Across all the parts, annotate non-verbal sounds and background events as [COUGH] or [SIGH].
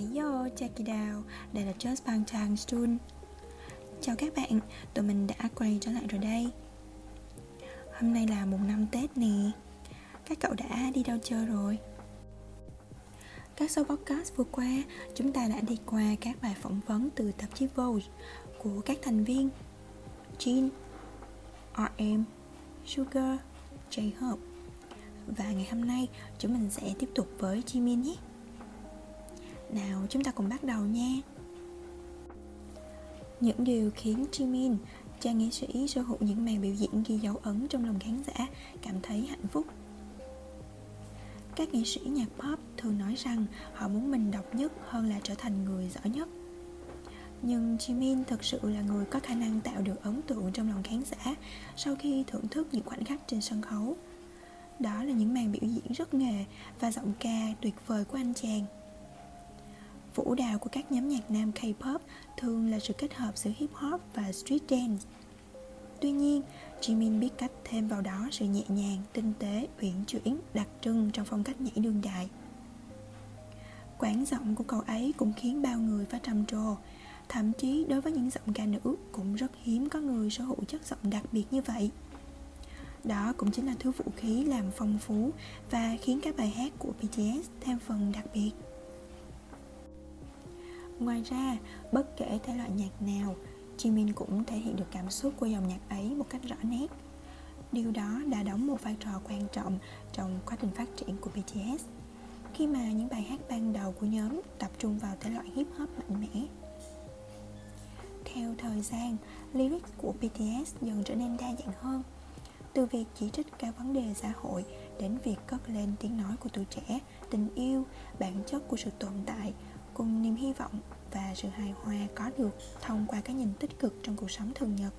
Ayo yo, check it out Đây là Just Bang Chang Stun Chào các bạn, tụi mình đã quay trở lại rồi đây. Hôm nay là mùng năm Tết nè. Các cậu đã đi đâu chơi rồi? Các số podcast vừa qua, chúng ta đã đi qua các bài phỏng vấn từ tạp chí Vogue của các thành viên Jin, RM, Sugar, J-Hope Và ngày hôm nay, chúng mình sẽ tiếp tục với Jimin nhé nào chúng ta cùng bắt đầu nha Những điều khiến Jimin, chàng nghệ sĩ sở hữu những màn biểu diễn ghi dấu ấn trong lòng khán giả cảm thấy hạnh phúc Các nghệ sĩ nhạc pop thường nói rằng họ muốn mình độc nhất hơn là trở thành người giỏi nhất nhưng Jimin thực sự là người có khả năng tạo được ấn tượng trong lòng khán giả sau khi thưởng thức những khoảnh khắc trên sân khấu. Đó là những màn biểu diễn rất nghề và giọng ca tuyệt vời của anh chàng. Vũ đạo của các nhóm nhạc nam K-pop thường là sự kết hợp giữa hip hop và street dance. Tuy nhiên, Jimin biết cách thêm vào đó sự nhẹ nhàng, tinh tế, uyển chuyển, đặc trưng trong phong cách nhảy đương đại. Quảng giọng của cậu ấy cũng khiến bao người phải trầm trồ Thậm chí đối với những giọng ca nữ cũng rất hiếm có người sở hữu chất giọng đặc biệt như vậy Đó cũng chính là thứ vũ khí làm phong phú và khiến các bài hát của BTS thêm phần đặc biệt Ngoài ra, bất kể thể loại nhạc nào, Jimin cũng thể hiện được cảm xúc của dòng nhạc ấy một cách rõ nét. Điều đó đã đóng một vai trò quan trọng trong quá trình phát triển của BTS khi mà những bài hát ban đầu của nhóm tập trung vào thể loại hip hop mạnh mẽ. Theo thời gian, lyrics của BTS dần trở nên đa dạng hơn từ việc chỉ trích các vấn đề xã hội đến việc cất lên tiếng nói của tuổi trẻ, tình yêu, bản chất của sự tồn tại cùng niềm hy vọng và sự hài hòa có được thông qua cái nhìn tích cực trong cuộc sống thường nhật.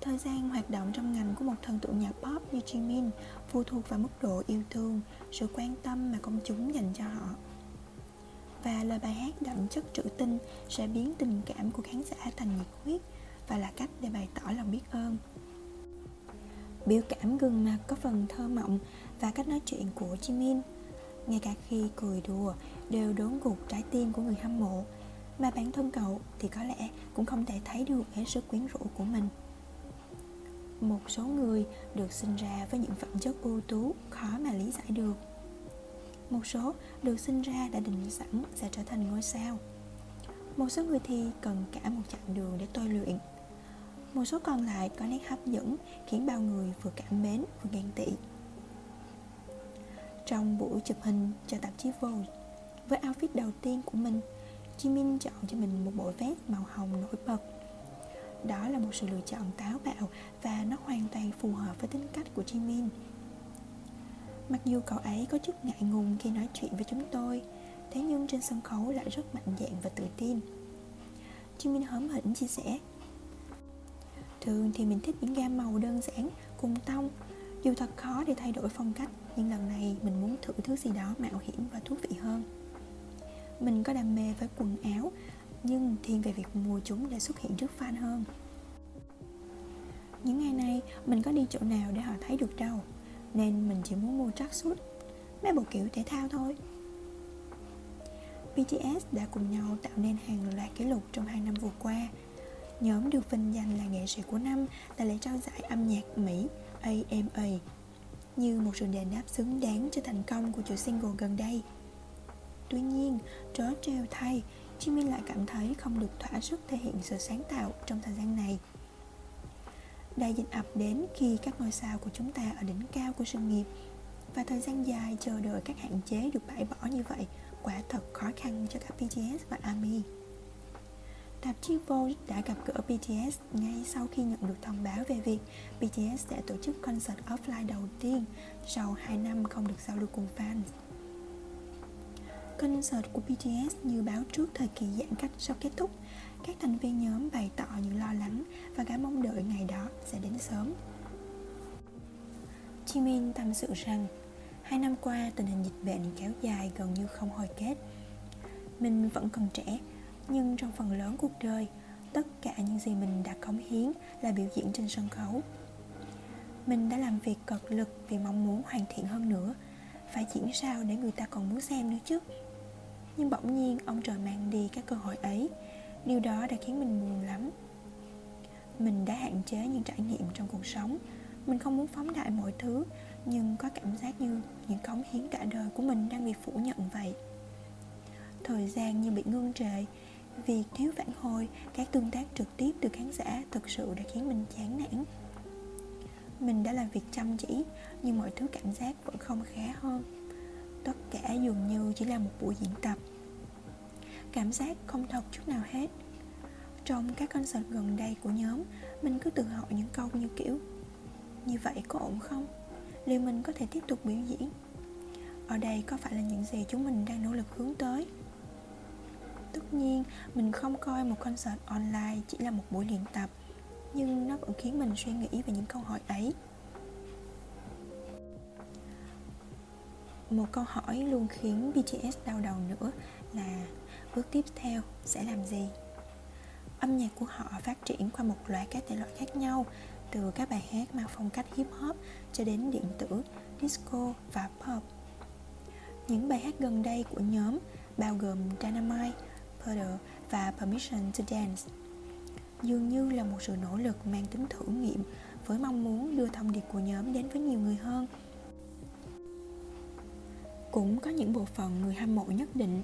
Thời gian hoạt động trong ngành của một thần tượng nhạc pop như Jimin phụ thuộc vào mức độ yêu thương, sự quan tâm mà công chúng dành cho họ. Và lời bài hát đậm chất trữ tình sẽ biến tình cảm của khán giả thành nhiệt huyết và là cách để bày tỏ lòng biết ơn. Biểu cảm gương mặt có phần thơ mộng và cách nói chuyện của Jimin ngay cả khi cười đùa đều đốn gục trái tim của người hâm mộ. Mà bản thân cậu thì có lẽ cũng không thể thấy được hết sức quyến rũ của mình. Một số người được sinh ra với những phẩm chất ưu tú khó mà lý giải được. Một số được sinh ra đã định sẵn sẽ trở thành ngôi sao. Một số người thì cần cả một chặng đường để tôi luyện. Một số còn lại có nét hấp dẫn khiến bao người vừa cảm mến, vừa ghen tị. Trong buổi chụp hình cho tạp chí Vogue với outfit đầu tiên của mình. Jimin chọn cho mình một bộ vest màu hồng nổi bật. Đó là một sự lựa chọn táo bạo Và nó hoàn toàn phù hợp với tính cách của Jimin Mặc dù cậu ấy có chút ngại ngùng khi nói chuyện với chúng tôi Thế nhưng trên sân khấu lại rất mạnh dạn và tự tin. Jimin hớm hỉnh chia sẻ Thường thì mình thích những gam màu đơn giản, cùng tông. Dù thật khó để thay đổi phong cách nhưng lần này mình muốn thử thứ gì đó mạo hiểm và thú vị hơn mình có đam mê với quần áo, nhưng thiên về việc mua chúng để xuất hiện trước fan hơn. Những ngày này, mình có đi chỗ nào để họ thấy được đâu, nên mình chỉ muốn mua tracksuit mấy bộ kiểu thể thao thôi. BTS đã cùng nhau tạo nên hàng loạt kỷ lục trong hai năm vừa qua. Nhóm được vinh danh là nghệ sĩ của năm tại lễ trao giải âm nhạc Mỹ AMA như một sự đền đáp xứng đáng cho thành công của chuỗi single gần đây. Tuy nhiên, trớ trêu thay, Jimin lại cảm thấy không được thỏa sức thể hiện sự sáng tạo trong thời gian này. Đại dịch ập đến khi các ngôi sao của chúng ta ở đỉnh cao của sự nghiệp và thời gian dài chờ đợi các hạn chế được bãi bỏ như vậy quả thật khó khăn cho cả BTS và ARMY. Tạp chí Vogue đã gặp gỡ BTS ngay sau khi nhận được thông báo về việc BTS sẽ tổ chức concert offline đầu tiên sau 2 năm không được giao lưu cùng fans. Concert của BTS như báo trước thời kỳ giãn cách sau kết thúc, các thành viên nhóm bày tỏ những lo lắng và cả mong đợi ngày đó sẽ đến sớm. Jimin tâm sự rằng Hai năm qua tình hình dịch bệnh kéo dài gần như không hồi kết. Mình vẫn còn trẻ nhưng trong phần lớn cuộc đời tất cả những gì mình đã cống hiến là biểu diễn trên sân khấu. Mình đã làm việc cật lực vì mong muốn hoàn thiện hơn nữa. Phải diễn sao để người ta còn muốn xem nữa chứ? Nhưng bỗng nhiên ông trời mang đi các cơ hội ấy. Điều đó đã khiến mình buồn lắm. Mình đã hạn chế những trải nghiệm trong cuộc sống. Mình không muốn phóng đại mọi thứ Nhưng có cảm giác như những cống hiến cả đời của mình đang bị phủ nhận vậy. Thời gian như bị ngưng trệ Việc thiếu phản hồi, các tương tác trực tiếp từ khán giả thực sự đã khiến mình chán nản. Mình đã làm việc chăm chỉ Nhưng mọi thứ cảm giác vẫn không khá hơn. Tất cả dường như chỉ là một buổi diễn tập Cảm giác không thật chút nào hết Trong các concert gần đây của nhóm Mình cứ tự hỏi những câu như kiểu Như vậy có ổn không? Liệu mình có thể tiếp tục biểu diễn? Ở đây có phải là những gì chúng mình đang nỗ lực hướng tới? Tất nhiên, mình không coi một concert online chỉ là một buổi luyện tập Nhưng nó vẫn khiến mình suy nghĩ về những câu hỏi ấy Một câu hỏi luôn khiến BTS đau đầu nữa là bước tiếp theo sẽ làm gì? Âm nhạc của họ phát triển qua một loạt các thể loại khác nhau từ các bài hát mang phong cách hip hop cho đến điện tử, disco và pop. Những bài hát gần đây của nhóm bao gồm Dynamite, Puddle và Permission to Dance dường như là một sự nỗ lực mang tính thử nghiệm với mong muốn đưa thông điệp của nhóm đến với nhiều người hơn cũng có những bộ phận người hâm mộ nhất định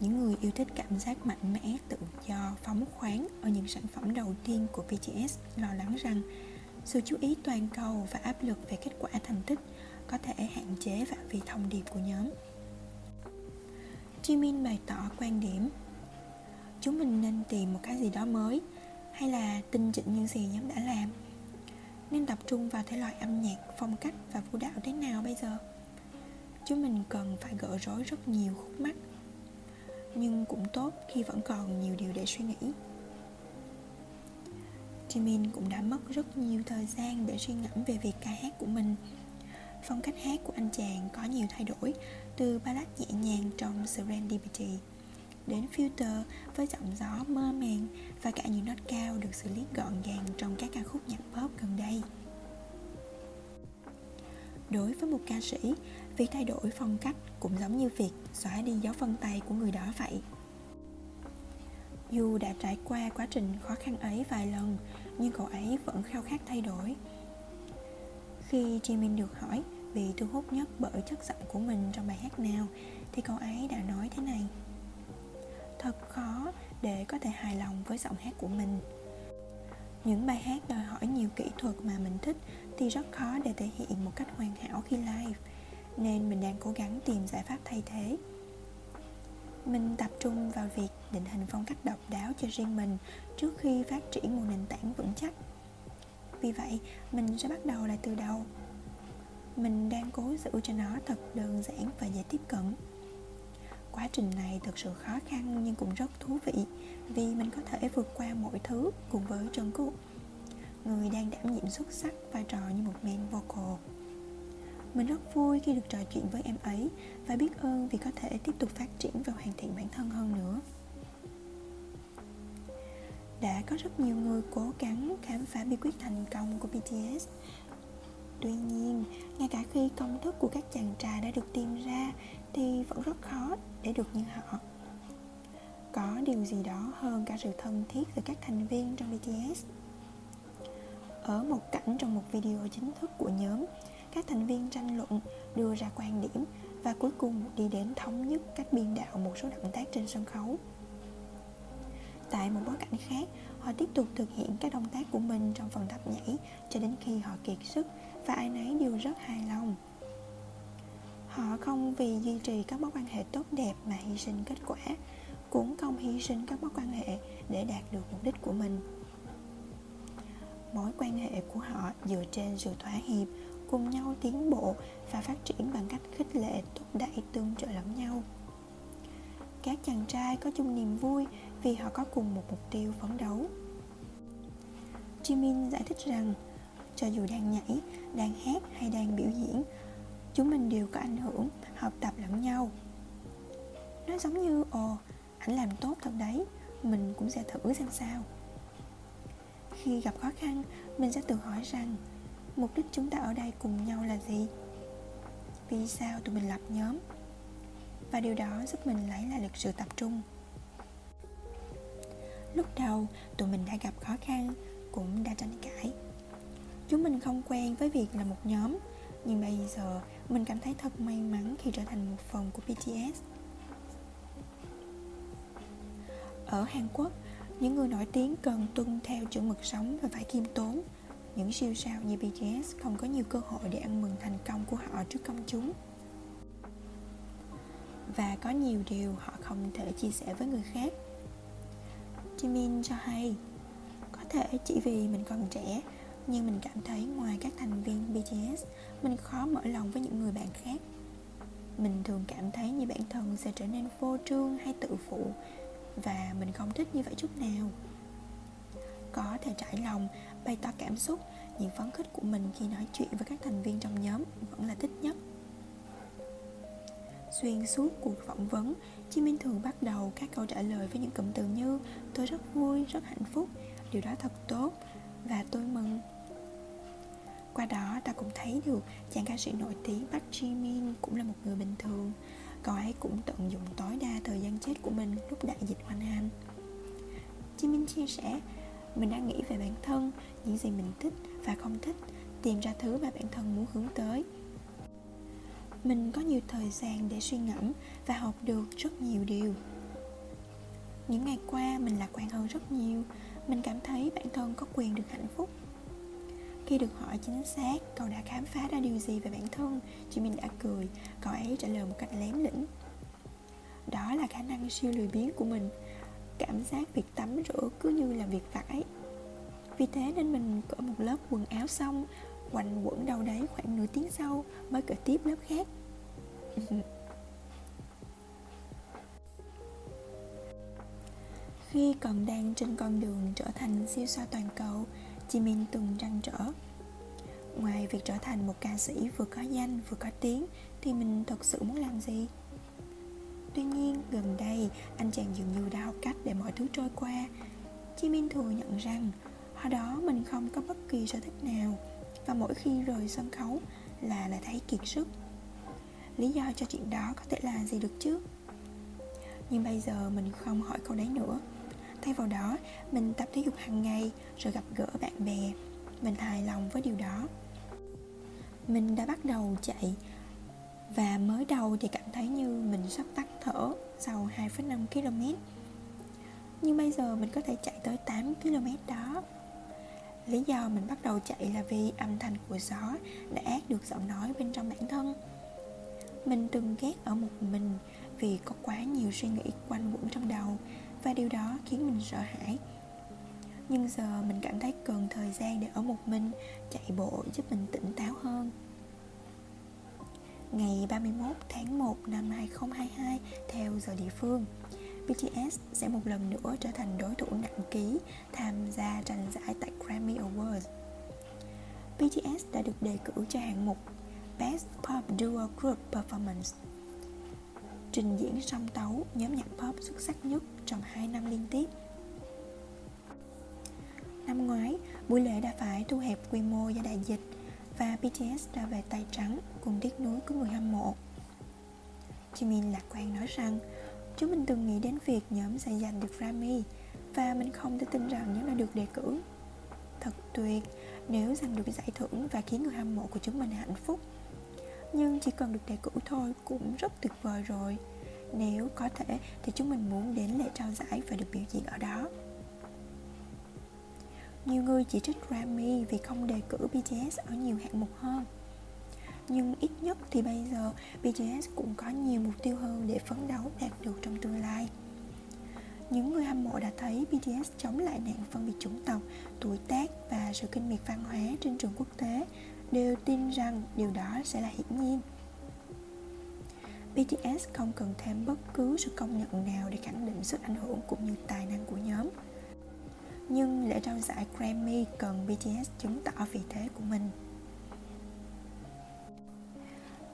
những người yêu thích cảm giác mạnh mẽ tự do phóng khoáng ở những sản phẩm đầu tiên của BTS lo lắng rằng sự chú ý toàn cầu và áp lực về kết quả thành tích có thể hạn chế phạm vi thông điệp của nhóm. Jimin bày tỏ quan điểm Chúng mình nên tìm một cái gì đó mới Hay là tinh chỉnh những gì nhóm đã làm? Nên tập trung vào thể loại âm nhạc, phong cách và vũ đạo thế nào bây giờ? Chúng mình cần phải gỡ rối rất nhiều khúc mắc. Nhưng cũng tốt khi vẫn còn nhiều điều để suy nghĩ. Jimin cũng đã mất rất nhiều thời gian để suy ngẫm về việc ca hát của mình. Phong cách hát của anh chàng có nhiều thay đổi, Từ ballad nhẹ nhàng trong Serendipity Đến filter với giọng gió mơ màng Và cả những nốt cao được xử lý gọn gàng trong các ca khúc nhạc pop gần đây. Đối với một ca sĩ, việc thay đổi phong cách cũng giống như việc xóa đi dấu vân tay của người đó vậy. Dù đã trải qua quá trình khó khăn ấy vài lần nhưng cậu ấy vẫn khao khát thay đổi. Khi Jimin được hỏi bị thu hút nhất bởi chất giọng của mình trong bài hát nào thì cậu ấy đã nói thế này. Thật khó để có thể hài lòng với giọng hát của mình. Những bài hát đòi hỏi nhiều kỹ thuật mà mình thích thì rất khó để thể hiện một cách hoàn hảo khi live, nên mình đang cố gắng tìm giải pháp thay thế. Mình tập trung vào việc định hình phong cách độc đáo cho riêng mình trước khi phát triển một nền tảng vững chắc. Vì vậy, mình sẽ bắt đầu lại từ đầu. Mình đang cố giữ cho nó thật đơn giản và dễ tiếp cận. Quá trình này thực sự khó khăn nhưng cũng rất thú vị vì mình có thể vượt qua mọi thứ cùng với Jungkook người đang đảm nhiệm xuất sắc vai trò như một main vocal mình rất vui khi được trò chuyện với em ấy và biết ơn vì có thể tiếp tục phát triển và hoàn thiện bản thân hơn nữa đã có rất nhiều người cố gắng khám phá bí quyết thành công của BTS Tuy nhiên, ngay cả khi công thức của các chàng trai đã được tìm ra thì vẫn rất khó để được như họ. Có điều gì đó hơn cả sự thân thiết giữa các thành viên trong BTS. Ở một cảnh trong một video chính thức của nhóm, các thành viên tranh luận, đưa ra quan điểm và cuối cùng đi đến thống nhất cách biên đạo một số động tác trên sân khấu. Tại một bối cảnh khác, họ tiếp tục thực hiện các động tác của mình trong phần tập nhảy cho đến khi họ kiệt sức và ai nấy đều rất hài lòng. Họ không vì duy trì các mối quan hệ tốt đẹp mà hy sinh kết quả, cũng không hy sinh các mối quan hệ để đạt được mục đích của mình. Mối quan hệ của họ dựa trên sự thỏa hiệp, cùng nhau tiến bộ và phát triển bằng cách khích lệ, thúc đẩy tương trợ lẫn nhau. Các chàng trai có chung niềm vui vì họ có cùng một mục tiêu phấn đấu. Jimin giải thích rằng cho dù đang nhảy, đang hát hay đang biểu diễn chúng mình đều có ảnh hưởng học tập lẫn nhau nó giống như ồ ảnh làm tốt thật đấy mình cũng sẽ thử xem sao khi gặp khó khăn, mình sẽ tự hỏi rằng, mục đích chúng ta ở đây cùng nhau là gì? Vì sao tụi mình lập nhóm? Và điều đó giúp mình lấy lại được sự tập trung. Lúc đầu, tụi mình đã gặp khó khăn, cũng đã tranh cãi. Chúng mình không quen với việc là một nhóm, nhưng bây giờ mình cảm thấy thật may mắn khi trở thành một phần của BTS ở Hàn Quốc những người nổi tiếng cần tuân theo chuẩn mực sống và phải khiêm tốn. Những siêu sao như BTS không có nhiều cơ hội để ăn mừng thành công của họ trước công chúng. Và có nhiều điều họ không thể chia sẻ với người khác. Jimin cho hay, có thể chỉ vì mình còn trẻ, nhưng mình cảm thấy ngoài các thành viên BTS mình khó mở lòng với những người bạn khác. Mình thường cảm thấy như bản thân sẽ trở nên vô trương hay tự phụ và mình không thích như vậy chút nào. Có thể trải lòng, bày tỏ cảm xúc, những phấn khích của mình khi nói chuyện với các thành viên trong nhóm vẫn là thích nhất. Xuyên suốt cuộc phỏng vấn Jimin thường bắt đầu các câu trả lời với những cụm từ như tôi rất vui, rất hạnh phúc, điều đó thật tốt và tôi mừng qua đó ta cũng thấy được chàng ca sĩ nổi tiếng Park Jimin cũng là một người bình thường. Cậu ấy cũng tận dụng tối đa thời gian chết của mình lúc đại dịch hoành hành. Jimin chia sẻ Mình đang nghĩ về bản thân, những gì mình thích và không thích Tìm ra thứ mà bản thân muốn hướng tới. Mình có nhiều thời gian để suy ngẫm và học được rất nhiều điều. Những ngày qua mình lạc quan hơn rất nhiều. Mình cảm thấy bản thân có quyền được hạnh phúc khi được hỏi chính xác, cậu đã khám phá ra điều gì về bản thân? Jimin đã cười, Cậu ấy trả lời một cách lém lĩnh Đó là khả năng siêu lười biếng của mình. Cảm giác việc tắm rửa cứ như là việc vặt ấy Vì thế nên mình cởi một lớp quần áo xong Quanh quẩn đâu đấy khoảng nửa tiếng sau Mới cởi tiếp lớp khác. [LAUGHS] Khi còn đang trên con đường trở thành siêu sao toàn cầu Jimin từng trăn trở Ngoài việc trở thành một ca sĩ vừa có danh, vừa có tiếng, Thì mình thật sự muốn làm gì? Tuy nhiên, gần đây, anh chàng dường như đã học cách để mọi thứ trôi qua Jimin thừa nhận rằng, Hồi đó mình không có bất kỳ sở thích nào, Và mỗi khi rời sân khấu là lại thấy kiệt sức Lý do cho chuyện đó có thể là gì được chứ? Nhưng bây giờ mình không hỏi câu đấy nữa Thay vào đó, mình tập thể dục hàng ngày rồi gặp gỡ bạn bè. Mình hài lòng với điều đó. Mình đã bắt đầu chạy và mới đầu thì cảm thấy như mình sắp tắt thở sau 2,5 km. Nhưng bây giờ mình có thể chạy tới 8 km đó. Lý do mình bắt đầu chạy là vì âm thanh của gió đã át được giọng nói bên trong bản thân. Mình từng ghét ở một mình vì có quá nhiều suy nghĩ quanh quẩn trong đầu và điều đó khiến mình sợ hãi. Nhưng giờ mình cảm thấy cần thời gian để ở một mình, chạy bộ giúp mình tỉnh táo hơn. Ngày 31 tháng 1 năm 2022 theo giờ địa phương BTS sẽ một lần nữa trở thành đối thủ nặng ký tham gia tranh giải tại Grammy Awards. BTS đã được đề cử cho hạng mục Best Pop Duo Group Performance trình diễn song tấu nhóm nhạc pop xuất sắc nhất trong 2 năm liên tiếp. Năm ngoái, buổi lễ đã phải thu hẹp quy mô do đại dịch và BTS đã về tay trắng cùng tiếc nuối của người hâm mộ. Jimin lạc quan nói rằng chúng mình từng nghĩ đến việc nhóm sẽ giành được Grammy và mình không thể tin rằng nhóm đã được đề cử. Thật tuyệt nếu giành được giải thưởng và khiến người hâm mộ của chúng mình hạnh phúc nhưng chỉ cần được đề cử thôi cũng rất tuyệt vời rồi. Nếu có thể thì chúng mình muốn đến lễ trao giải và được biểu diễn ở đó. Nhiều người chỉ trích Grammy vì không đề cử BTS ở nhiều hạng mục hơn. Nhưng ít nhất thì bây giờ BTS cũng có nhiều mục tiêu hơn để phấn đấu đạt được trong tương lai. Những người hâm mộ đã thấy BTS chống lại nạn phân biệt chủng tộc, tuổi tác và sự kinh miệt văn hóa trên trường quốc tế đều tin rằng điều đó sẽ là hiển nhiên. BTS không cần thêm bất cứ sự công nhận nào để khẳng định sức ảnh hưởng cũng như tài năng của nhóm. Nhưng lễ trao giải Grammy cần BTS chứng tỏ vị thế của mình.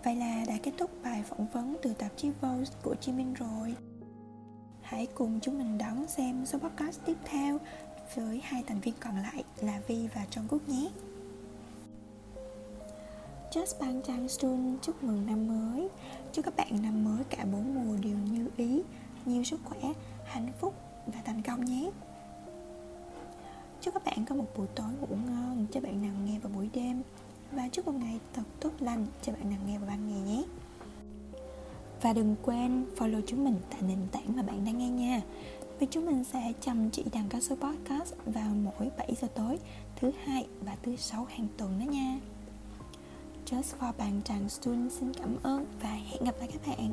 Vậy là đã kết thúc bài phỏng vấn từ tạp chí Vogue của Jimin rồi. Hãy cùng chúng mình đón xem số podcast tiếp theo với hai thành viên còn lại là Vi và Jungkook nhé. Just Bang Chang Stun chúc mừng năm mới. Chúc các bạn năm mới cả bốn mùa đều như ý. Nhiều sức khỏe, hạnh phúc và thành công nhé. Chúc các bạn có một buổi tối ngủ ngon. Cho bạn nào nghe vào buổi đêm. Và chúc một ngày thật tốt lành. Cho bạn nào nghe vào ban ngày nhé. Và đừng quên follow chúng mình tại nền tảng mà bạn đang nghe nha. Vì chúng mình sẽ chăm chỉ đăng các số podcast vào mỗi 7 giờ tối Thứ hai và thứ sáu hàng tuần đó nha. Just for Bạn Tràng student xin cảm ơn và hẹn gặp lại các bạn.